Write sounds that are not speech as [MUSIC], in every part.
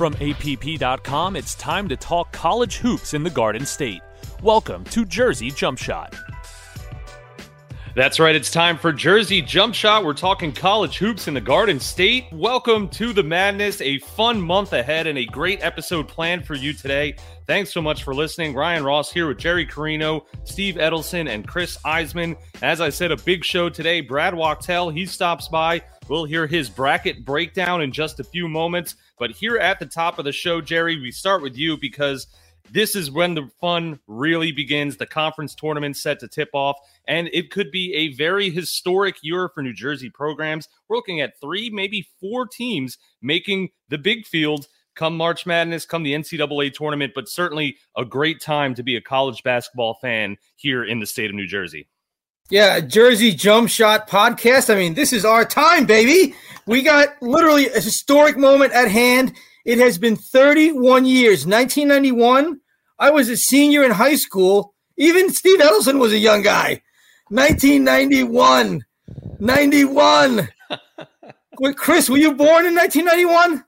From APP.com, it's time to talk college hoops in the Garden State. Welcome to Jersey Jump Shot. That's right. It's time for Jersey Jump Shot. We're talking college hoops in the Garden State. Welcome to the madness. A fun month ahead and a great episode planned for you today. Thanks so much for listening. Ryan Ross here with Jerry Carino, Steve Edelson, and Chris Iseman. As I said, a big show today. Brad Wachtel, he stops by. We'll hear his bracket breakdown in just a few moments. But here at the top of the show, Jerry, we start with you because this is when the fun really begins. The conference tournament set to tip off, and it could be a very historic year for New Jersey programs. We're looking at three, maybe four teams making the big field come March Madness, come the NCAA tournament, but certainly a great time to be a college basketball fan here in the state of New Jersey. Yeah, Jersey Jump Shot podcast. I mean, this is our time, baby. We got literally a historic moment at hand. It has been 31 years. 1991, I was a senior in high school. Even Steve Edelson was a young guy. 1991. 91. [LAUGHS] Wait, Chris, were you born in 1991?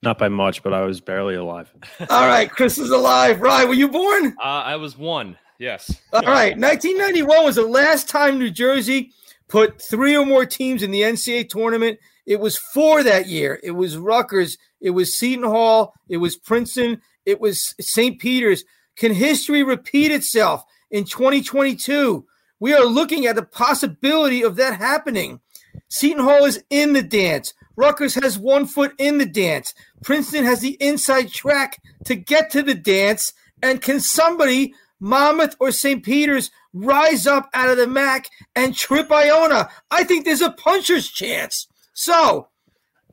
Not by much, but I was barely alive. [LAUGHS] All right, Chris is alive. Right, were you born? Uh, I was one. Yes. All right, 1991 was the last time New Jersey put three or more teams in the NCAA tournament. It was four that year. It was Rutgers, it was Seton Hall, it was Princeton, it was St. Peter's. Can history repeat itself in 2022? We are looking at the possibility of that happening. Seton Hall is in the dance. Rutgers has one foot in the dance. Princeton has the inside track to get to the dance. And can somebody, Monmouth or St. Peter's, rise up out of the MAAC and trip Iona? I think there's a puncher's chance. So,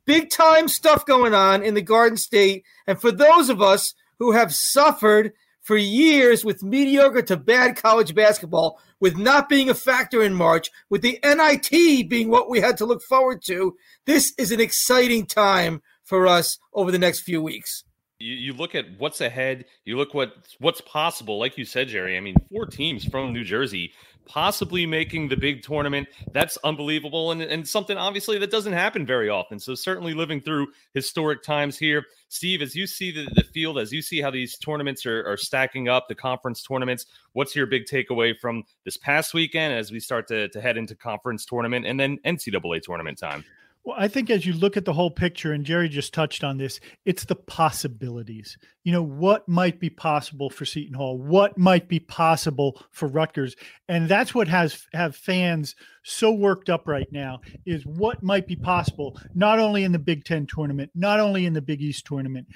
big time stuff going on in the Garden State. And for those of us who have suffered for years with mediocre to bad college basketball, with not being a factor in March, with the NIT being what we had to look forward to, this is an exciting time for us over the next few weeks. You, you look at what's ahead. You look what what's possible. Like you said, Jerry. I mean, four teams from New Jersey possibly making the big tournament. That's unbelievable and, and something obviously that doesn't happen very often. So certainly living through historic times here. Steve, as you see the, the field, as you see how these tournaments are, are stacking up, the conference tournaments, what's your big takeaway from this past weekend as we start to, to head into conference tournament and then NCAA tournament time? Well, I think as you look at the whole picture, and Jerry just touched on this, it's the possibilities. You know, what might be possible for Seton Hall? What might be possible for Rutgers? And that's what has have fans so worked up right now is what might be possible, not only in the Big Ten tournament, not only in the Big East tournament,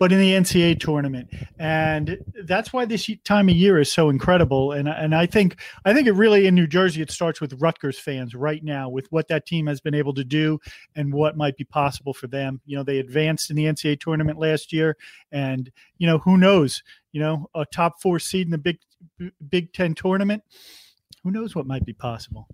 but in the NCAA tournament, and that's why this time of year is so incredible. And and I think I think it really in New Jersey it starts with Rutgers fans right now with what that team has been able to do and what might be possible for them. You know, they advanced in the NCAA tournament last year, and you know who knows, you know, a top four seed in the Big Big Ten tournament. Who knows what might be possible?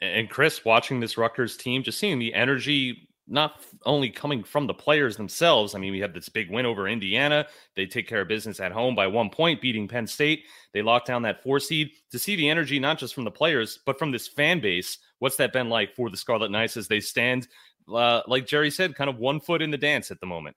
And Chris, watching this Rutgers team, just seeing the energy not only coming from the players themselves. I mean, we have this big win over Indiana. They take care of business at home by one point, beating Penn State. They lock down that four seed. To see the energy, not just from the players, but from this fan base, what's that been like for the Scarlet Knights as they stand, uh, like Jerry said, kind of one foot in the dance at the moment?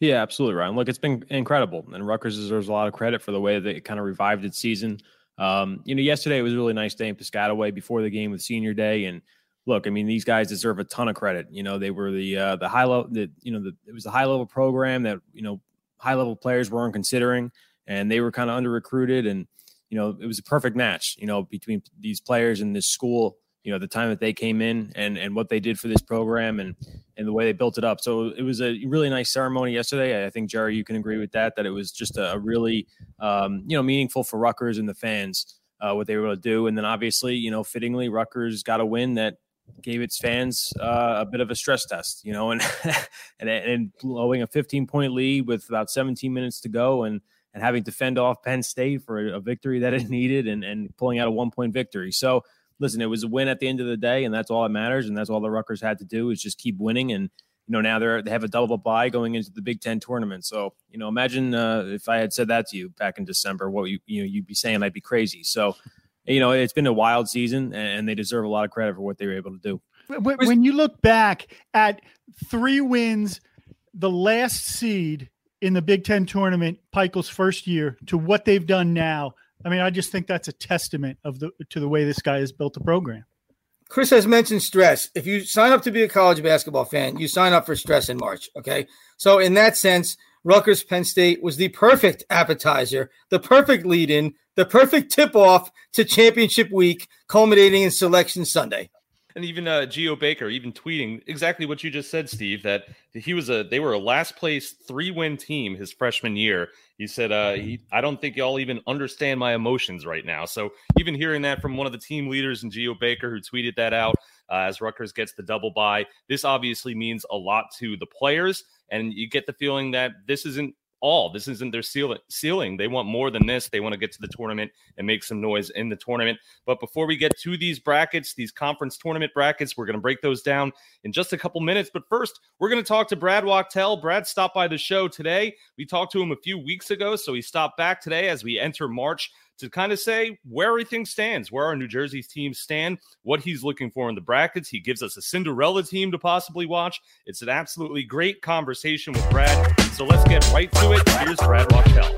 Yeah, absolutely, Ryan. Look, it's been incredible, and Rutgers deserves a lot of credit for the way that it kind of revived its season. Um, you know, yesterday was a really nice day in Piscataway before the game with Senior Day, and look, I mean, these guys deserve a ton of credit. You know, they were the uh, the high level, the you know, the, it was a high level program that you know high level players weren't considering, and they were kind of under recruited, and you know, it was a perfect match. You know, between these players and this school. You know, the time that they came in and and what they did for this program and and the way they built it up. So it was a really nice ceremony yesterday. I think Jerry, you can agree with that. That it was just a, really um, you know meaningful for Rutgers and the fans. Uh, what they were able to do. And then obviously, you know, fittingly, Rutgers got a win that gave its fans uh, a bit of a stress test, you know, and [LAUGHS] and and blowing a 15 point lead with about 17 minutes to go and and having to fend off Penn State for a, victory that it [LAUGHS] needed and and pulling out a one point victory. So listen, it was a win at the end of the day, and that's all that matters, and that's all the Rutgers had to do is just keep winning and. You know, now they're they have a double bye going into the Big Ten tournament. So, you know, imagine uh, if I had said that to you back in December, what you you know you'd be saying I'd be crazy. So, you know, it's been a wild season and they deserve a lot of credit for what they were able to do. When you look back at three wins the last seed in the Big Ten tournament, Pikiell's first year, to what they've done now. I mean, I just think that's a testament of the to the way this guy has built the program. Chris has mentioned stress. If you sign up to be a college basketball fan, you sign up for stress in March. Okay. So, in that sense, Rutgers Penn State was the perfect appetizer, the perfect lead in, the perfect tip off to championship week, culminating in Selection Sunday and even uh, Geo Baker even tweeting exactly what you just said, Steve. That he was a they were a last place three win team his freshman year. He said, uh, he, "I don't think y'all even understand my emotions right now." So even hearing that from one of the team leaders in Geo Baker who tweeted that out uh, as Rutgers gets the double bye, this obviously means a lot to the players, and you get the feeling that this isn't all. This isn't their ceiling. They want more than this. They want to get to the tournament and make some noise in the tournament. But before we get to these brackets, these conference tournament brackets, we're going to break those down in just a couple minutes. But first, we're going to talk to Brad Wachtel. Brad stopped by the show today. We talked to him a few weeks ago, so he stopped back today as we enter March to kind of say where everything stands, where our New Jersey teams stand, what he's looking for in the brackets. He gives us a Cinderella team to possibly watch. It's an absolutely great conversation with Brad. So let's get right to it. Here's Brad Wachtel.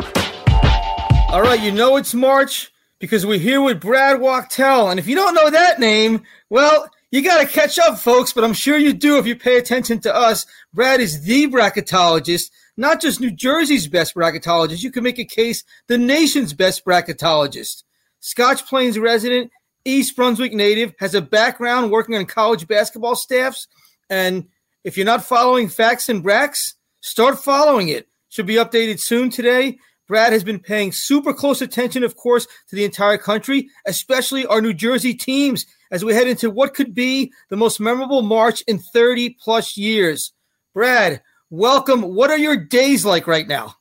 All right, you know it's March because we're here with Brad Wachtel. And if you don't know that name, well, you got to catch up, folks, but I'm sure you do if you pay attention to us. Brad is the bracketologist not just New Jersey's best bracketologist, you can make a case the nation's best bracketologist. Scotch Plains resident, East Brunswick native, has a background working on college basketball staffs. And if you're not following Facts and Bracks, start following it. Should be updated soon today. Brad has been paying super close attention, of course, to the entire country, especially our New Jersey teams, as we head into what could be the most memorable March in 30 plus years. Brad, welcome. What are your days like right now?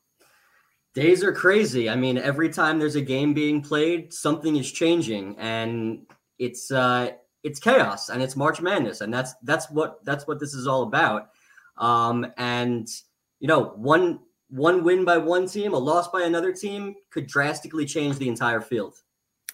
Days are crazy. I mean, every time there's a game being played, something is changing, and it's uh, it's chaos and it's March Madness, and that's that's what that's what this is all about. Um, and you know, one one win by one team, a loss by another team, could drastically change the entire field.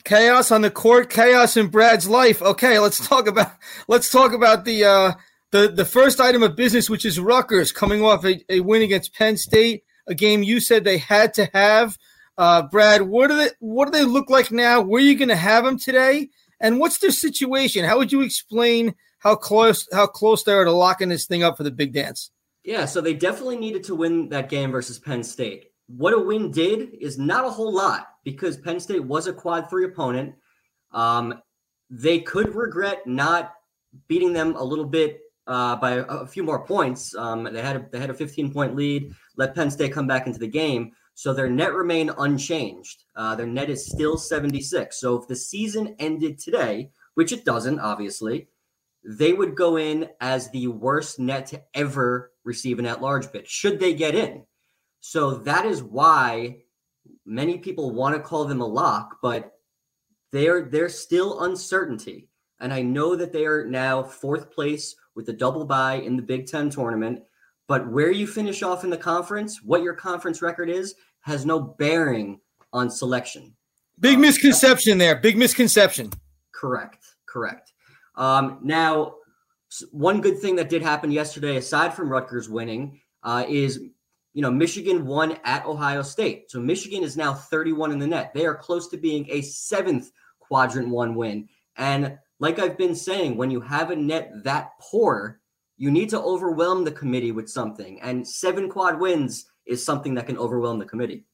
Chaos on the court, chaos in Brad's life. Okay, let's talk about let's talk about the uh, the the first item of business, which is Rutgers coming off a, a win against Penn State, a game you said they had to have. Uh, Brad, what do they what do they look like now? Where are you going to have them today? And what's their situation? How would you explain how close how close they are to locking this thing up for the big dance? Yeah, so they definitely needed to win that game versus Penn State. What a win did is not a whole lot because Penn State was a quad three opponent. Um, they could regret not beating them a little bit uh, by a, a, few more points. Um, they had a, they had a 15 point lead. Let Penn State come back into the game, so their net remained unchanged. Uh, their net is still 76. So if the season ended today, which it doesn't, obviously, they would go in as the worst net to ever receive an at-large bid. Should they get in? So that is why many people want to call them a lock, but they're they're still uncertainty. And I know that they are now fourth place with a double bye in the Big Ten tournament. But where you finish off in the conference, what your conference record is, has no bearing on selection. Big um, misconception there. Big misconception. Correct. Correct. Um, now, one good thing that did happen yesterday, aside from Rutgers winning, uh, is you know Michigan won at Ohio State. So Michigan is now 31 in the net. They are close to being a seventh quadrant one win. And like I've been saying, when you have a net that poor, you need to overwhelm the committee with something. And seven quad wins is something that can overwhelm the committee.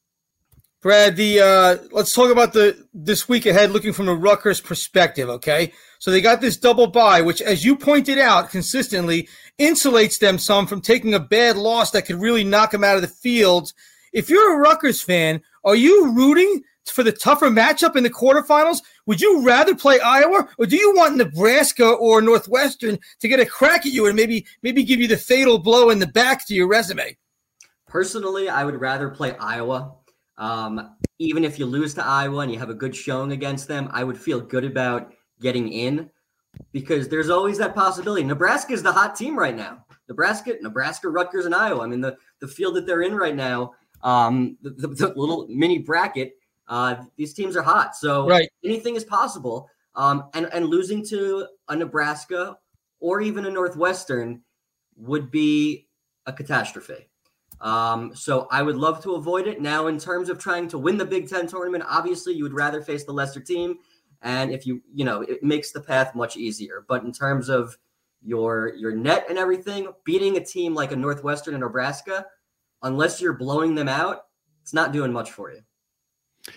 Brad, the uh, let's talk about the this week ahead, looking from the Rutgers perspective. Okay, so they got this double bye, which, as you pointed out consistently, insulates them some from taking a bad loss that could really knock them out of the field. If you're a Rutgers fan, are you rooting for the tougher matchup in the quarterfinals? Would you rather play Iowa or do you want Nebraska or Northwestern to get a crack at you and maybe maybe give you the fatal blow in the back to your resume? Personally, I would rather play Iowa. Um, even if you lose to Iowa and you have a good showing against them, I would feel good about getting in because there's always that possibility. Nebraska is the hot team right now. Nebraska, Nebraska, Rutgers, and Iowa. I mean, the the field that they're in right now, um, the, the, the little mini bracket uh, these teams are hot, so right. anything is possible. Um, and and losing to a Nebraska or even a Northwestern would be a catastrophe. Um, so I would love to avoid it. Now, in terms of trying to win the Big Ten tournament, obviously you would rather face the lesser team, and if you you know it makes the path much easier. But in terms of your your net and everything, beating a team like a Northwestern and Nebraska, unless you're blowing them out, it's not doing much for you.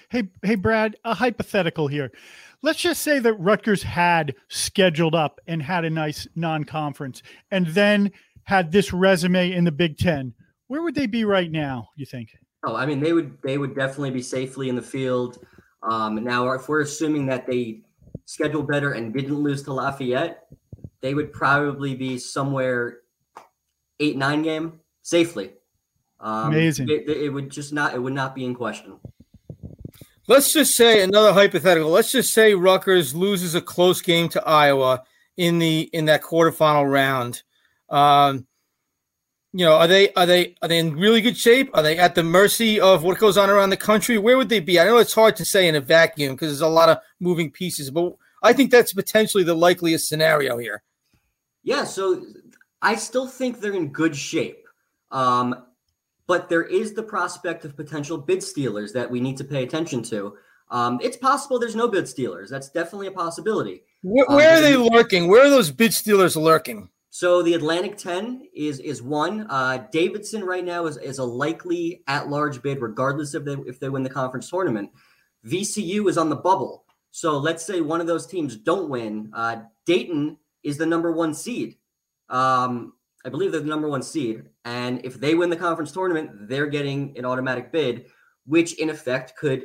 Hey, hey, Brad, a hypothetical here. Let's just say that Rutgers had scheduled up and had a nice non-conference, and then had this resume in the Big Ten where would they be right now? You think? Oh, I mean, they would they would definitely be safely in the field. Um, now, if we're assuming that they scheduled better and didn't lose to Lafayette, they would probably be somewhere eight nine game safely. Um, Amazing. It, it would just not it would not be in question. Let's just say another hypothetical. Let's just say Rutgers loses a close game to Iowa in the in that quarterfinal round. Um, you know, are they are they are they in really good shape? Are they at the mercy of what goes on around the country? Where would they be? I know it's hard to say in a vacuum because there's a lot of moving pieces, but I think that's potentially the likeliest scenario here. Yeah, so I still think they're in good shape. Um, but there is the prospect of potential bid stealers that we need to pay attention to. Um, it's possible there's no bid stealers. That's definitely a possibility. Where, where um, are they lurking? Where are those bid stealers lurking? So the Atlantic 10 is is one. Uh, Davidson right now is, is a likely at large bid, regardless of they, if they win the conference tournament. VCU is on the bubble. So let's say one of those teams don't win. Uh, Dayton is the number one seed. Um, I believe they're the number one seed. And if they win the conference tournament, they're getting an automatic bid, which in effect could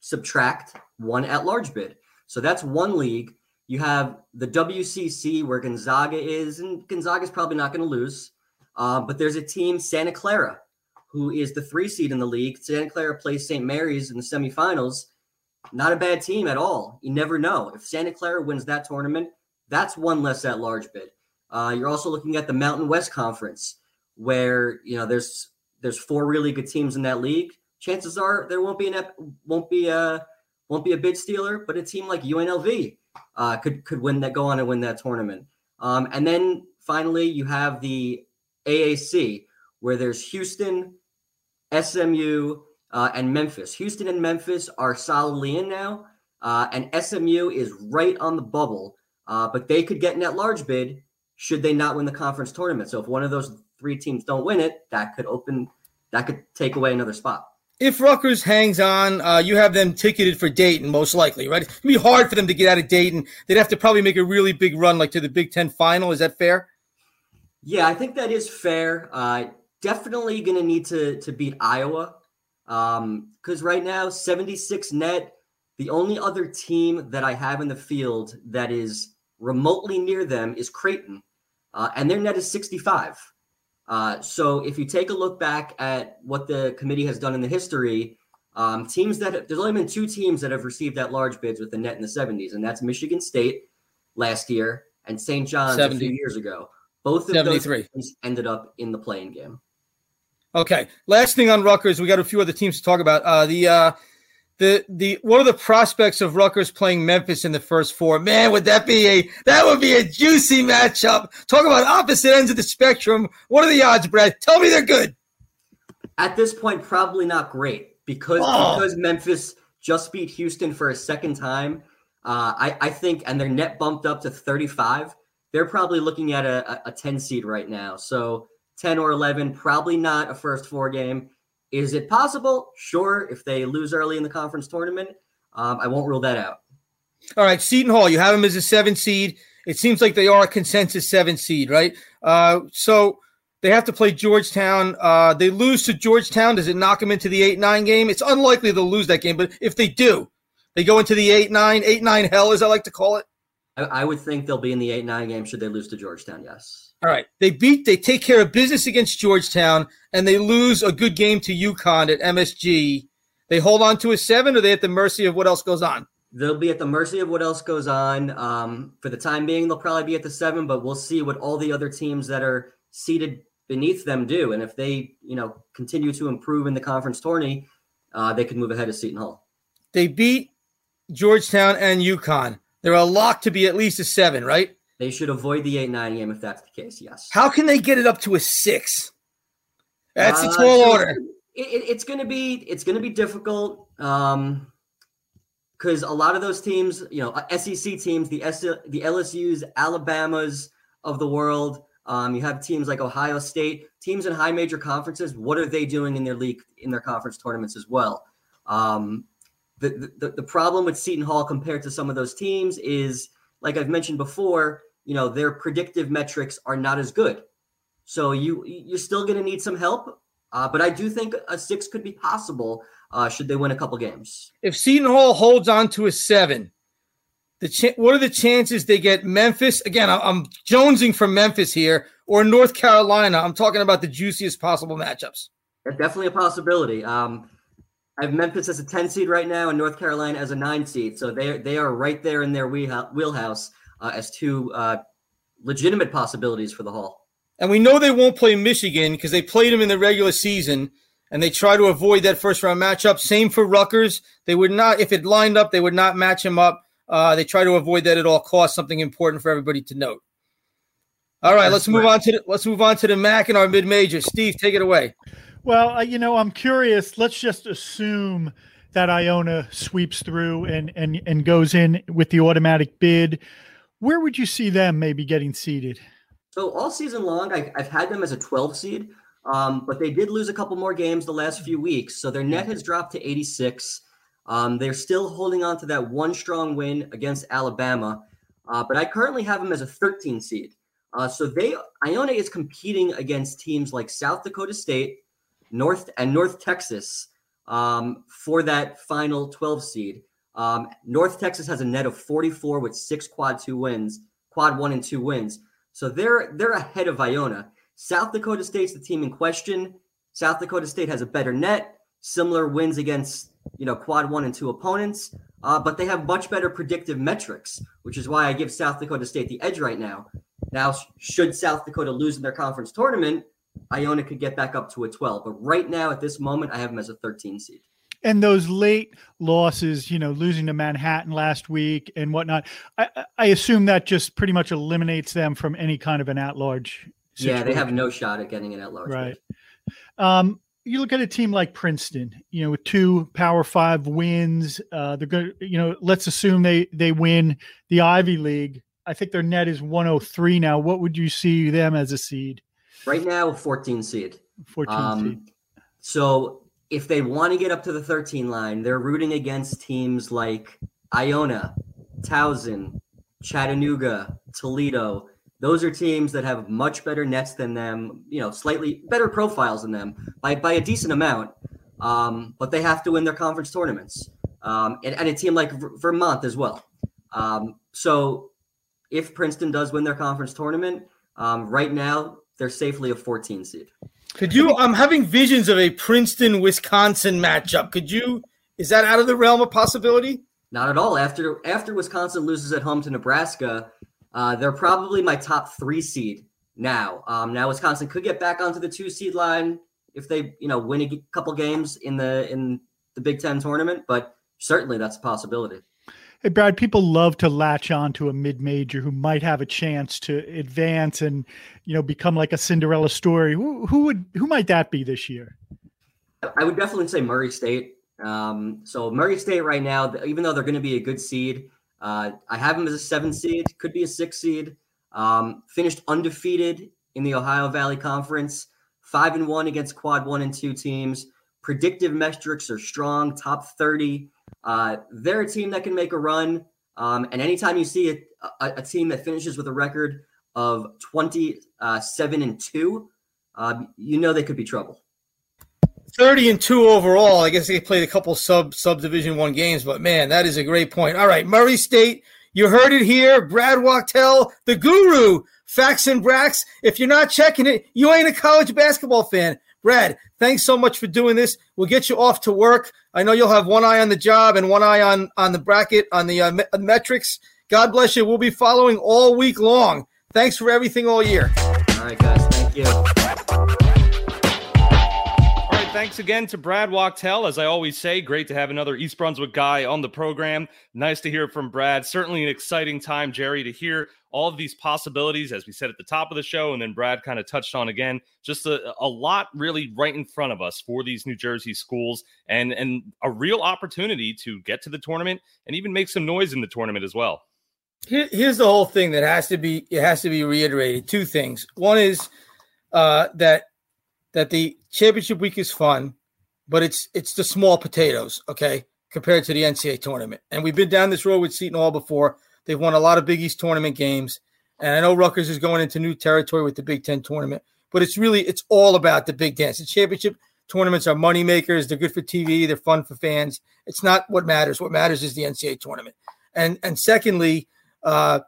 subtract one at large bid. So that's one league. You have the WCC where Gonzaga is, and Gonzaga is probably not going to lose. Uh, but there's a team, Santa Clara, who is the three seed in the league. Santa Clara plays St. Mary's in the semifinals. Not a bad team at all. You never know. If Santa Clara wins that tournament, that's one less at large bid. Uh, you're also looking at the Mountain West Conference, where you know there's there's four really good teams in that league. Chances are there won't be an won't be a won't be a bid stealer, but a team like UNLV uh, could could win that, go on and win that tournament. Um, and then finally, you have the AAC, where there's Houston, SMU, uh, and Memphis. Houston and Memphis are solidly in now, uh, and SMU is right on the bubble. Uh, but they could get in that large bid should they not win the conference tournament. So if one of those three teams don't win it, that could open, that could take away another spot if Rutgers hangs on, uh, you have them ticketed for Dayton, most likely, right? It'd be hard for them to get out of Dayton. They'd have to probably make a really big run, like to the Big Ten final. Is that fair? Yeah, I think that is fair. Uh, definitely going to need to to beat Iowa because um, right now, 76 net. The only other team that I have in the field that is remotely near them is Creighton, uh, and their net is 65. Uh, so if you take a look back at what the committee has done in the history, um, teams that there's only been two teams that have received that large bids with the net in the 70s, and that's Michigan State last year and St. John's 70. a few years ago. Both of 73. those teams ended up in the play-in game. Okay. Last thing on Rutgers, we got a few other teams to talk about. Uh, the uh, the the what are the prospects of Rutgers playing Memphis in the first four? Man, would that be a that would be a juicy matchup? Talk about opposite ends of the spectrum. What are the odds, Brad? Tell me they're good. At this point, probably not great because oh. because Memphis just beat Houston for a second time. Uh, I I think, and their net bumped up to 35. They're probably looking at a, a 10 seed right now. So 10 or 11, probably not a first four game. Is it possible? Sure. If they lose early in the conference tournament, um, I won't rule that out. All right, Seton Hall, you have them as a seven seed. It seems like they are a consensus seven seed, right? Uh, so they have to play Georgetown. Uh, they lose to Georgetown. Does it knock them into the eight nine game? It's unlikely they'll lose that game, but if they do, they go into the eight nine, eight nine hell, as I like to call it. I, I would think they'll be in the eight nine game should they lose to Georgetown. Yes. All right. They beat, they take care of business against Georgetown, and they lose a good game to UConn at MSG. They hold on to a seven, or they at the mercy of what else goes on? They'll be at the mercy of what else goes on. Um, for the time being, they'll probably be at the seven, but we'll see what all the other teams that are seated beneath them do. And if they, you know, continue to improve in the conference tourney, uh, they could move ahead of Seton Hall. They beat Georgetown and UConn. They're a lock to be at least a seven, right? They should avoid the 8 9 game if that's the case, yes. How can they get it up to a six? That's a uh, tall uh, order. It, it, it's going to be it's going to be difficult. Um, because a lot of those teams, you know, uh, SEC teams, the S- the LSU's, Alabamas of the world, um, you have teams like Ohio State, teams in high major conferences. What are they doing in their league in their conference tournaments as well? Um, the, the the problem with Seton Hall compared to some of those teams is, like I've mentioned before, you know, their predictive metrics are not as good. So you you're still going to need some help. Uh, but I do think a six could be possible uh, should they win a couple games. If Seton Hall holds on to a seven, the ch- what are the chances they get Memphis? Again, I'm jonesing for Memphis here or North Carolina. I'm talking about the juiciest possible matchups. definitely a possibility. Um, I have Memphis as a 10 seed right now and North Carolina as a nine seed. So they, they are right there in their wheelhouse uh, as two uh, legitimate possibilities for the Hall. And we know they won't play Michigan because they played them in the regular season and they try to avoid that first round matchup. Same for Rutgers. They would not, if it lined up, they would not match him up. Uh, they try to avoid that at all costs. Something important for everybody to note. All right, let's move on to the, let's move on to the MAAC and our mid major. Steve, take it away. Well, uh, you know, I'm curious. Let's just assume that Iona sweeps through and and and goes in with the automatic bid. Where would you see them maybe getting seeded? So all season long, I, have had them as a 12 seed. Um, but they did lose a couple more games the last few weeks. So their net has dropped to 86. Um, they're still holding on to that one strong win against Alabama. Uh, but I currently have them as a 13 seed. Uh, so they Iona is competing against teams like South Dakota State, North and North Texas um, for that final 12 seed. Um, North Texas has a net of 44 with six quad two wins, quad one and two wins. So they're they're ahead of Iona. South Dakota State's the team in question. South Dakota State has a better net, similar wins against you know quad one and two opponents, uh, but they have much better predictive metrics, which is why I give South Dakota State the edge right now. Now, should South Dakota lose in their conference tournament, Iona could get back up to a 12. But right now, at this moment, I have them as a 13 seed. And those late losses, you know, losing to Manhattan last week and whatnot, I, I assume that just pretty much eliminates them from any kind of an at-large Yeah, they have no shot at getting an at large. Right. Um, you look at a team like Princeton, you know, with two Power Five wins. Uh, they're going to, you know, let's assume they they win the Ivy League. I think their net is 103 now. What would you see them as a seed? Right now, 14 seed. 14 um, seed. So if they want to get up to the 13 line, they're rooting against teams like Iona, Towson, Chattanooga, Toledo, those are teams that have much better nets than them, you know, slightly better profiles than them by, by a decent amount. Um, but they have to win their conference tournaments. Um, and, and, a team like Vermont as well. Um, so if Princeton does win their conference tournament, um, right now they're safely a 14 seed. Could you? I'm having visions of a Princeton Wisconsin matchup. Could you? Is that out of the realm of possibility? Not at all. After after Wisconsin loses at home to Nebraska, uh, they're probably my top three seed now. Um, now Wisconsin could get back onto the two seed line if they, you know, win a couple games in the in the Big Ten tournament, but certainly that's a possibility. Hey, Brad, people love to latch on to a mid major who might have a chance to advance and, you know, become like a Cinderella story. Who, who would, who might that be this year? I would definitely say Murray State. Um, so Murray State right now, even though they're going to be a good seed, uh, I have them as a seven seed, could be a six seed. Um, finished undefeated in the Ohio Valley Conference, five and one against quad one and two teams. Predictive metrics are strong, top 30. Uh, they're a team that can make a run. Um, and anytime you see a, a, a, team that finishes with a record of 27 uh, and 2, uh, you know they could be trouble. 30 and 2 overall. I guess they played a couple sub subdivision one games, but man, that is a great point. All right, Murray State, you heard it here. Brad Wachtel, the guru, facts and bracks. If you're not checking it, you ain't a college basketball fan. Brad, thanks so much for doing this. We'll get you off to work. I know you'll have one eye on the job and one eye on on the bracket on the uh, metrics. God bless you. We'll be following all week long. Thanks for everything all year. All right, guys. Thank you. All right. Thanks again to Brad Wachtel. As I always say, great to have another East Brunswick guy on the program. Nice to hear from Brad. Certainly an exciting time, Jerry, to hear all of these possibilities, as we said at the top of the show, and then Brad kind of touched on again. Just a, a lot really right in front of us for these New Jersey schools, and and a real opportunity to get to the tournament and even make some noise in the tournament as well. Here, here's the whole thing that has to be it has to be reiterated. Two things. One is uh, that that the championship week is fun, but it's it's the small potatoes, okay, compared to the NCAA tournament. And we've been down this road with Seton Hall before. They've won a lot of Big East tournament games, and I know Rutgers is going into new territory with the Big Ten tournament. But it's really it's all about the Big Ten. The championship tournaments are money makers. They're good for TV. They're fun for fans. It's not what matters. What matters is the NCAA tournament. And and secondly, uh,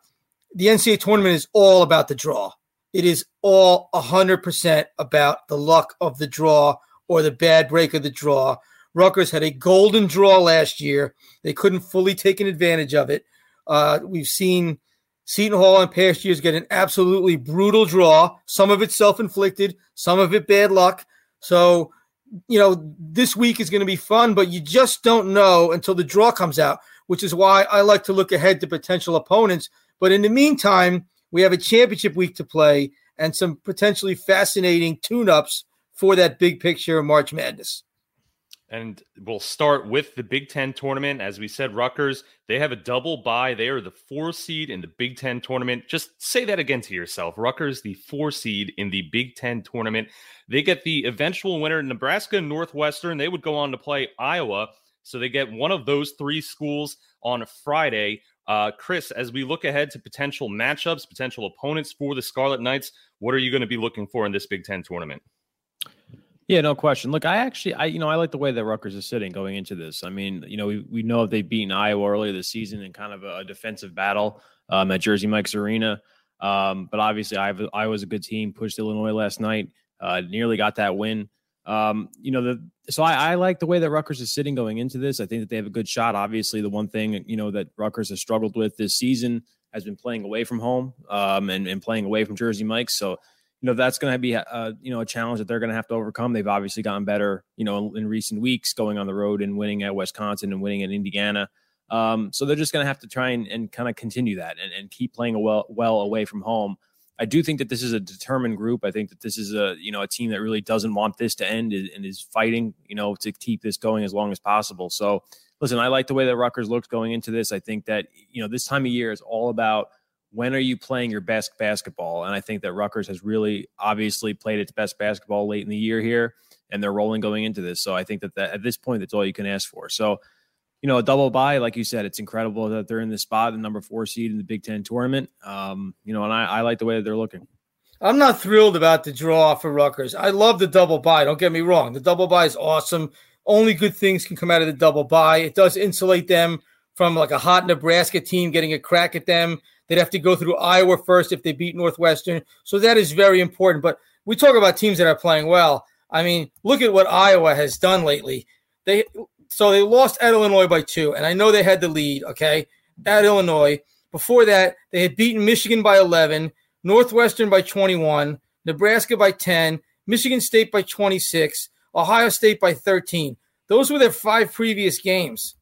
the NCAA tournament is all about the draw. It is all 100% about the luck of the draw or the bad break of the draw. Rutgers had a golden draw last year. They couldn't fully take an advantage of it. Uh, we've seen Seton Hall in past years get an absolutely brutal draw, some of it self inflicted, some of it bad luck. So, you know, this week is going to be fun, but you just don't know until the draw comes out, which is why I like to look ahead to potential opponents. But in the meantime, we have a championship week to play and some potentially fascinating tune ups for that big picture March Madness. And we'll start with the Big Ten tournament. As we said, Rutgers, they have a double bye. They are the four seed in the Big Ten tournament. Just say that again to yourself. Rutgers, the four seed in the Big Ten tournament. They get the eventual winner, Nebraska Northwestern. They would go on to play Iowa. So they get one of those three schools on Friday. Uh, Chris, as we look ahead to potential matchups, potential opponents for the Scarlet Knights, what are you going to be looking for in this Big Ten tournament? Yeah, no question. Look, I actually, I you know, I like the way that Rutgers is sitting going into this. I mean, you know, we, we know they've beaten Iowa earlier this season in kind of a, defensive battle um, at Jersey Mike's Arena. Um, but obviously, Iowa, Iowa's a good team. Pushed Illinois last night, uh, nearly got that win. Um, you know, the so I, I, like the way that Rutgers is sitting going into this. I think that they have a good shot. Obviously, the one thing you know that Rutgers has struggled with this season has been playing away from home um, and, and playing away from Jersey Mike's. So, you know, that's going to be a, you know a challenge that they're going to have to overcome. They've obviously gotten better, you know, in, in, recent weeks, going on the road and winning at Wisconsin and winning at Indiana. Um, so they're just going to have to try and, and kind of continue that and, and keep playing well well away from home. I do think that this is a determined group. I think that this is a you know a team that really doesn't want this to end and is fighting you know to keep this going as long as possible. So listen, I like the way that Rutgers looks going into this. I think that you know this time of year is all about when are you playing your best basketball, and I think that Rutgers has really obviously played its best basketball late in the year here, and they're rolling going into this. So I think that, that at this point that's all you can ask for. So you know, a double bye, like you said, it's incredible that they're in this spot, the number four seed in the Big Ten tournament. Um, you know, and I, I like the way that they're looking. I'm not thrilled about the draw for Rutgers. I love the double bye. Don't get me wrong. The double bye is awesome. Only good things can come out of the double bye. It does insulate them from like a hot Nebraska team getting a crack at them. They'd have to go through Iowa first if they beat Northwestern. So that is very important. But we talk about teams that are playing well. I mean, look at what Iowa has done lately. They so they lost at Illinois by two, and I know they had the lead, okay, at Illinois. Before that, they had beaten Michigan by 11, Northwestern by 21, Nebraska by 10, Michigan State by 26, Ohio State by 13. Those were their five previous games.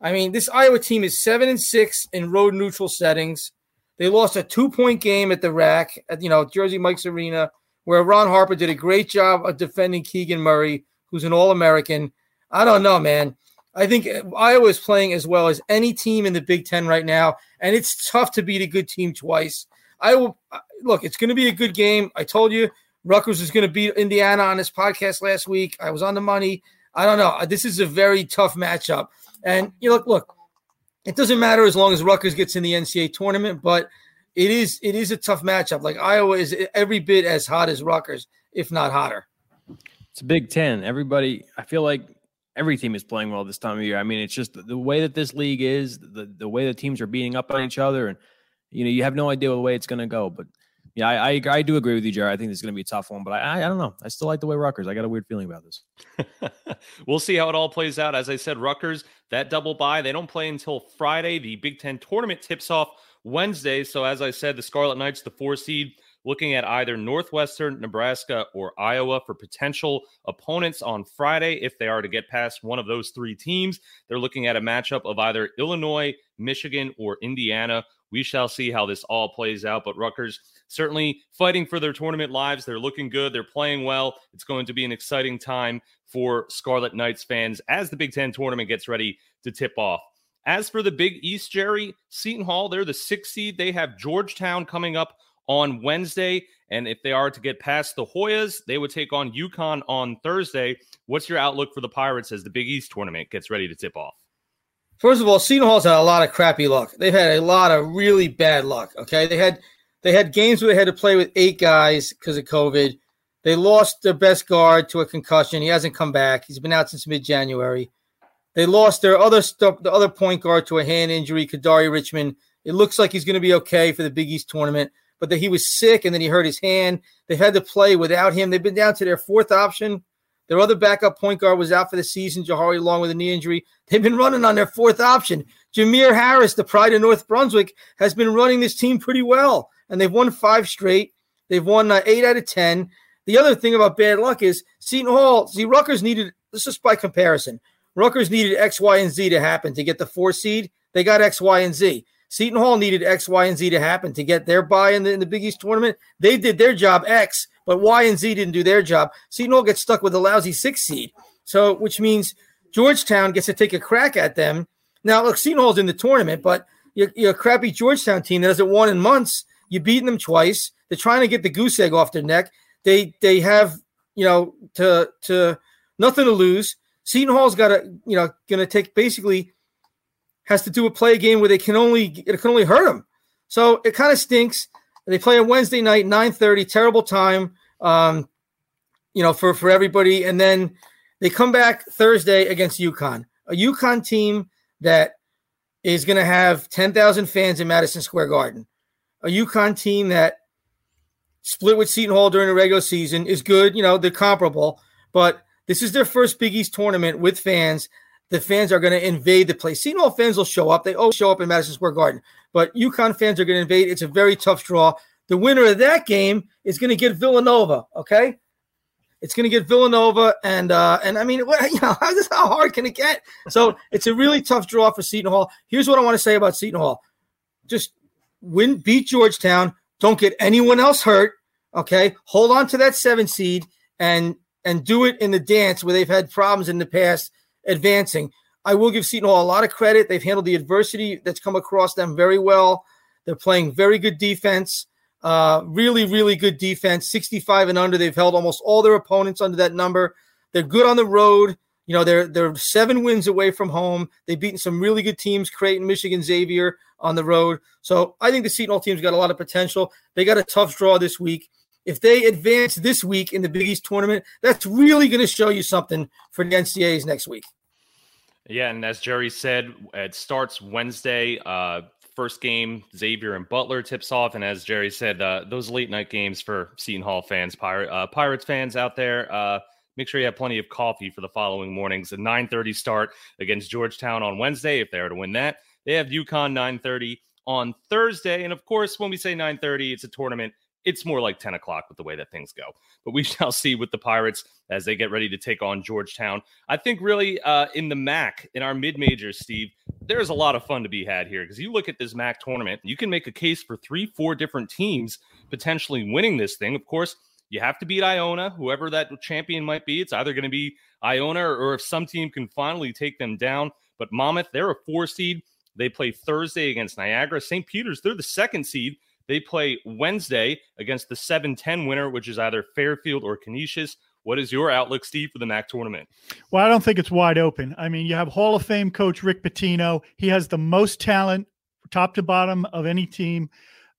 I mean, this Iowa team is seven and six in road neutral settings. They lost a two point game at the RAC at you know Jersey Mike's Arena, where Ron Harper did a great job of defending Keegan Murray, who's an All American. I don't know, man. I think Iowa is playing as well as any team in the Big Ten right now, and it's tough to beat a good team twice. I will look. It's going to be a good game. I told you, Rutgers is going to beat Indiana on this podcast last week. I was on the money. I don't know. This is a very tough matchup, and you look, look. It doesn't matter as long as Rutgers gets in the NCAA tournament, but it is it is a tough matchup. Like Iowa is every bit as hot as Rutgers, if not hotter. It's a Big Ten. Everybody, I feel like every team is playing well this time of year. I mean, it's just the, way that this league is, the the way the teams are beating up on each other, and you know, you have no idea the way it's going to go. But yeah, I, I, I do agree with you, Jared. I think this is going to be a tough one, but I I don't know. I still like the way Rutgers. I got a weird feeling about this. [LAUGHS] we'll see how it all plays out. As I said, Rutgers that double bye they don't play until Friday. The Big Ten tournament tips off Wednesday. So as I said, the Scarlet Knights, the four seed looking at either Northwestern, Nebraska, or Iowa for potential opponents on Friday. If they are to get past one of those three teams, they're looking at a matchup of either Illinois, Michigan, or Indiana. We shall see how this all plays out. But Rutgers certainly fighting for their tournament lives. They're looking good. They're playing well. It's going to be an exciting time for Scarlet Knights fans as the Big Ten tournament gets ready to tip off. As for the Big East, Jerry, Seton Hall, they're the sixth seed. They have Georgetown coming up on Wednesday. And if they are to get past the Hoyas, they would take on UConn on Thursday. What's your outlook for the Pirates as the Big East tournament gets ready to tip off? First of all, Seton Hall's had a lot of crappy luck. They've had a lot of really bad luck. Okay, they had they had games where they had to play with eight guys because of COVID. They lost their best guard to a concussion. He hasn't come back. He's been out since mid January. They lost their other stuff, the other point guard to a hand injury, Kadari Richmond. It looks like he's going to be okay for the Big East tournament, but that he was sick and then he hurt his hand. They've had to play without him. They've been down to their fourth option. Their other backup point guard was out for the season, Jahari Long with a knee injury. They've been running on their fourth option. Jamir Harris, the pride of North Brunswick, has been running this team pretty well, and they've won five straight. They've won uh, eight out of 10. The other thing about bad luck is Seton Hall, see, Rutgers needed, this is by comparison. Rutgers needed X, Y, and Z to happen to get the four seed. They got X, Y, and Z. Seton Hall needed X, Y, and Z to happen to get their bye in the, in the Big East tournament. They did their job X, but Y and Z didn't do their job. Seton Hall gets stuck with a lousy six seed. So, which means Georgetown gets to take a crack at them. Now, look, Seton Hall's in the tournament, but you're, you're a crappy Georgetown team that hasn't won in months. You've beaten them twice. They're trying to get the goose egg off their neck. They they have you know to to nothing to lose. Seton Hall's got to, you know, going to take basically has to do a play game where they can only it can only hurt them. So it kind of stinks. They play on Wednesday night, 9:30, terrible time, um, you know, for for everybody. And then they come back Thursday against UConn, a UConn team that is going to have 10,000 fans in Madison Square Garden, a UConn team that split with Seton Hall during the regular season is good. You know, they're comparable, but this is their first Big East tournament with fans. The fans are going to invade the place. Seton Hall fans will show up. They always show up in Madison Square Garden, but UConn fans are going to invade. It's a very tough draw. The winner of that game is going to get Villanova. Okay, it's going to get Villanova, and uh, and I mean, what, [LAUGHS] you know, how, how hard can it get? So it's a really tough draw for Seton Hall. Here's what I want to say about Seton Hall: just win, beat Georgetown. Don't get anyone else hurt. Okay, hold on to that seven seed, and and do it in the dance where they've had problems in the past advancing. I will give Seton Hall a lot of credit. They've handled the adversity that's come across them very well. They're playing very good defense, uh, really, really good defense. 65 and under. They've held almost all their opponents under that number. They're good on the road. You know, they're they're seven wins away from home. They've beaten some really good teams, Creighton, Michigan, Xavier on the road. So I think the Seton Hall team's got a lot of potential. They got a tough draw this week if they advance this week in the Big East tournament, that's really going to show you something for the NCAAs next week. Yeah, and as Jerry said, it starts Wednesday. Uh, first game, Xavier and Butler tips off, and as Jerry said, uh, those late night games for Seton Hall fans, uh, Pirates fans out there. Uh, make sure you have plenty of coffee for the following mornings. A 9:30 start against Georgetown on Wednesday. If they are to win that, they have UConn 9:30 on Thursday, and of course, when we say 9:30, it's a tournament it's more like 10 o'clock with the way that things go. But we [LAUGHS] shall see with the Pirates as they get ready to take on Georgetown. I think really uh, in the MAAC, in our mid majors, Steve, there's a lot of fun to be had here because you look at this MAAC tournament, you can make a case for three, four different teams potentially winning this thing. Of course, you have to beat Iona, whoever that champion might be. It's either going to be Iona or, or if some team can finally take them down. But Monmouth, they're a four seed. They play Thursday against Niagara. St. Peter's, they're the second seed. They play Wednesday against the 7 10 winner, which is either Fairfield or Canisius. What is your outlook, Steve, for the MAAC tournament? Well, I don't think it's wide open. I mean, you have Hall of Fame coach Rick Pitino. He has the most talent, top to bottom, of any team.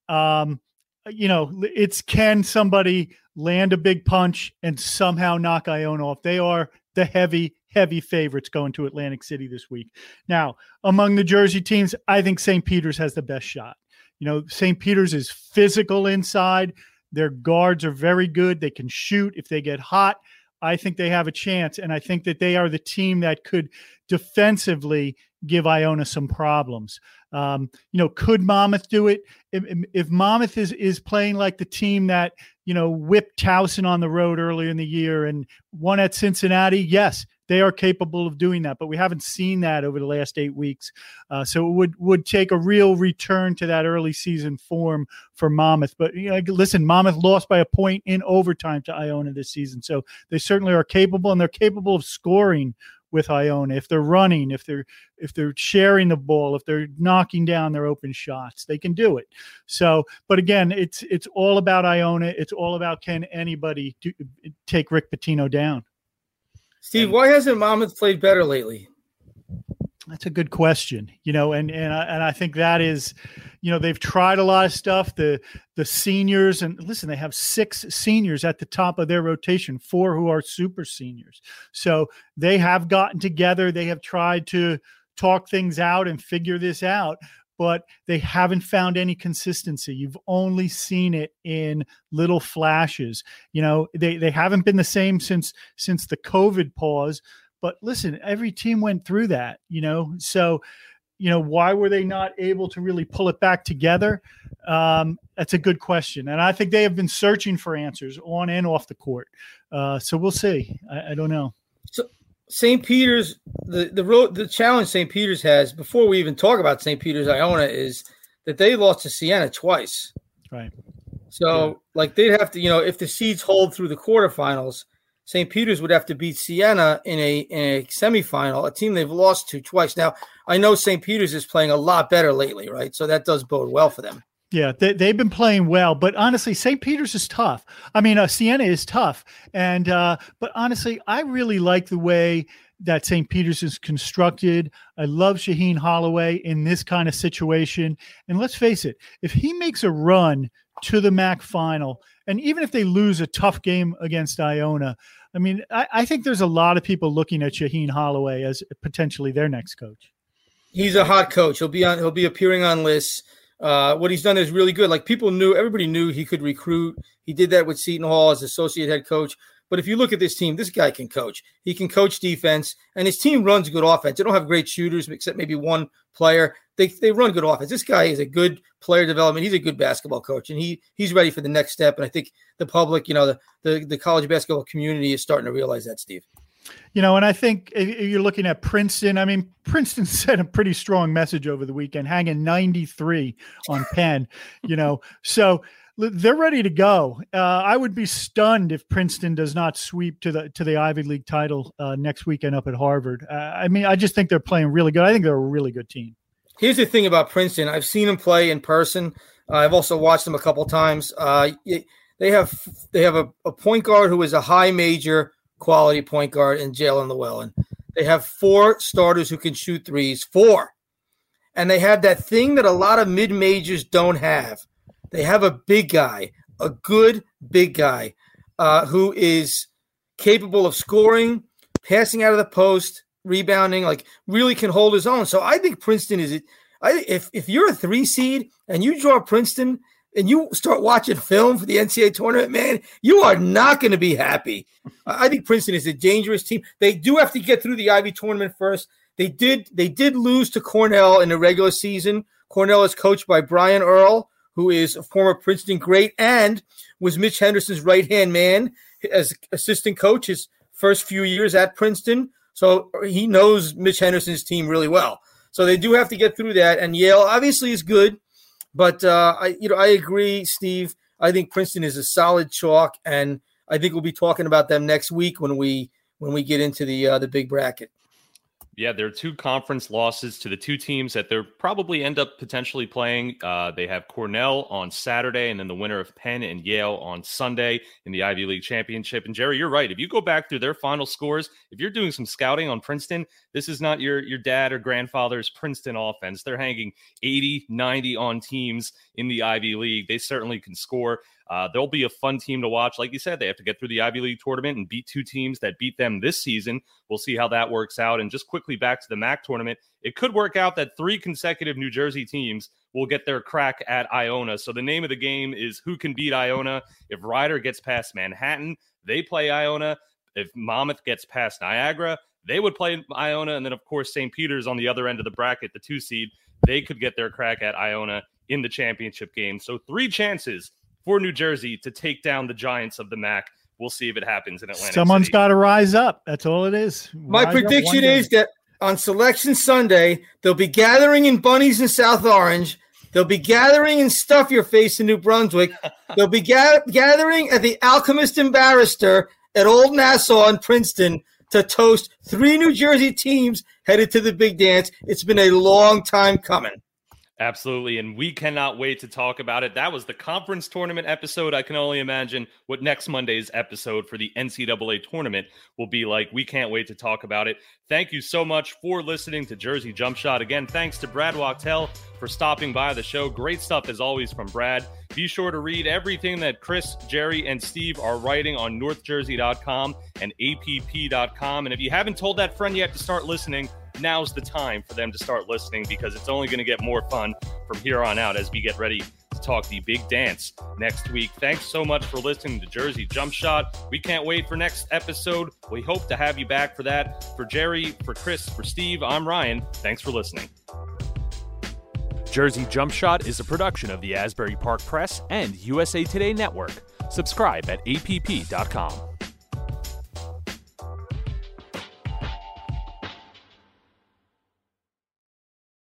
Um, you know, it's can somebody land a big punch and somehow knock Iona off? They are the heavy, heavy favorites going to Atlantic City this week. Now, among the Jersey teams, I think St. Peter's has the best shot. You know, St. Peter's is physical inside. Their guards are very good. They can shoot if they get hot. I think they have a chance. And I think that they are the team that could defensively give Iona some problems. Um, you know, could Monmouth do it? If, if, Monmouth is is playing like the team that you know whipped Towson on the road earlier in the year and won at Cincinnati, yes, they are capable of doing that. But we haven't seen that over the last eight weeks, uh, so it would would take a real return to that early season form for Monmouth. But you know, listen, Monmouth lost by a point in overtime to Iona this season, so they certainly are capable, and they're capable of scoring with Iona. If they're running, if they're if they're sharing the ball, if they're knocking down their open shots, they can do it. So, but again, it's it's all about Iona. It's all about can anybody do, take Rick Pitino down. Steve, why hasn't Monmouth played better lately? That's a good question, you know, and and I, and I think that is, you know, they've tried a lot of stuff. The the seniors and listen, they have six seniors at the top of their rotation, four who are super seniors. So they have gotten together. They have tried to talk things out and figure this out, but they haven't found any consistency. You've only seen it in little flashes. You know, they they haven't been the same since since the COVID pause but listen, every team went through that, you know. So, you know, why were they not able to really pull it back together? Um, that's a good question, and I think they have been searching for answers on and off the court. Uh, so we'll see. I, I don't know. So St. Peter's, the the road, the challenge St. Peter's has before we even talk about St. Peter's Iona is that they lost to Siena twice. Right. So, yeah. like, they'd have to, you know, if the seeds hold through the quarterfinals, St. Peter's would have to beat Siena in a in a semifinal, a team they've lost to twice. Now, I know St. Peter's is playing a lot better lately, right? So that does bode well for them. Yeah, they, they've been playing well, but honestly, St. Peter's is tough. I mean, uh, Siena is tough, and uh, but honestly, I really like the way that St. Peter's is constructed. I love Shaheen Holloway in this kind of situation. And let's face it, if he makes a run to the MAAC final, and even if they lose a tough game against Iona, I mean, I, I think there's a lot of people looking at Shaheen Holloway as potentially their next coach. He's a hot coach. He'll be on. He'll be appearing on lists. Uh, what he's done is really good. Like people knew, everybody knew he could recruit. He did that with Seton Hall as associate head coach. But if you look at this team, this guy can coach. He can coach defense, and his team runs good offense. They don't have great shooters, except maybe one player. They, they run good offense. This guy is a good player development. He's a good basketball coach, and he he's ready for the next step. And I think the public, you know, the the, the college basketball community is starting to realize that, Steve. You know, and I think you're looking at Princeton. I mean, Princeton [LAUGHS] sent a pretty strong message over the weekend, hanging 93 on Penn. you know, so they're ready to go. Uh, I would be stunned if Princeton does not sweep to the to the Ivy League title uh, next weekend up at Harvard. Uh, I mean, I just think they're playing really good. I think they're a really good team. Here's the thing about Princeton. I've seen them play in person. Uh, I've also watched them a couple times. Uh, they have they have a, a, point guard who is a high major quality point guard in Jaelin Llewellyn. They have four starters who can shoot threes. Four. And they have that thing that a lot of mid majors don't have they have a big guy, a good big guy, uh, who is capable of scoring, passing out of the post, rebounding, like really can hold his own. So I think Princeton is. It. I if if you're a three seed and you draw Princeton and you start watching film for the NCAA tournament, man, you are not going to be happy. I think Princeton is a dangerous team. They do have to get through the Ivy tournament first. They did. They did lose to Cornell in the regular season. Cornell is coached by Brian Earl, who is a former Princeton great and was Mitch Henderson's right hand man as assistant coach his first few years at Princeton. So he knows Mitch Henderson's team really well. So they do have to get through that. And Yale obviously is good, but uh, I you know I agree, Steve. I think Princeton is a solid chalk, and I think we'll be talking about them next week when we when we get into the uh, the big bracket. Yeah, there are two conference losses to the two teams that they'll probably end up potentially playing. Uh, they have Cornell on Saturday, and then the winner of Penn and Yale on Sunday in the Ivy League Championship. And Jerry, you're right. If you go back through their final scores, if you're doing some scouting on Princeton, this is not your your dad or grandfather's Princeton offense. They're hanging 80, 90 on teams in the Ivy League. They certainly can score. Uh, they'll be a fun team to watch. Like you said, they have to get through the Ivy League tournament and beat two teams that beat them this season. We'll see how that works out. And just quickly back to the MAAC tournament, it could work out that three consecutive New Jersey teams will get their crack at Iona. So the name of the game is who can beat Iona. If Rider gets past Manhattan, they play Iona. If Monmouth gets past Niagara, They would play Iona, and then of course St. Peter's on the other end of the bracket, the two seed. They could get their crack at Iona in the championship game. So three chances for New Jersey to take down the Giants of the MAAC. We'll see if it happens in Atlanta. Someone's got to rise up. That's all it is. My Rise up prediction is that on Selection Sunday, they'll be gathering in Bunnies in South Orange. They'll be gathering in Stuff Your Face in New Brunswick. [LAUGHS] they'll be ga- gathering at the Alchemist and Barrister at Old Nassau in Princeton to toast three New Jersey teams headed to the big dance. It's been a long time coming. Absolutely. And we cannot wait to talk about it. That was the conference tournament episode. I can only imagine what next Monday's episode for the NCAA tournament will be like. We can't wait to talk about it. Thank you so much for listening to Jersey Jump Shot. Again, thanks to Brad Wachtel for stopping by the show. Great stuff as always from Brad. Be sure to read everything that Chris, Jerry, and Steve are writing on northjersey.com and app.com. And if you haven't told that friend yet to start listening, now's the time for them to start listening because it's only going to get more fun from here on out as we get ready to talk the big dance next week. Thanks so much for listening to Jersey Jump Shot. We can't wait for next episode. We hope to have you back for that. For Jerry, for Chris, for Steve, I'm Ryan. Thanks for listening. Jersey Jump Shot is a production of the Asbury Park Press and USA Today Network. Subscribe at app.com.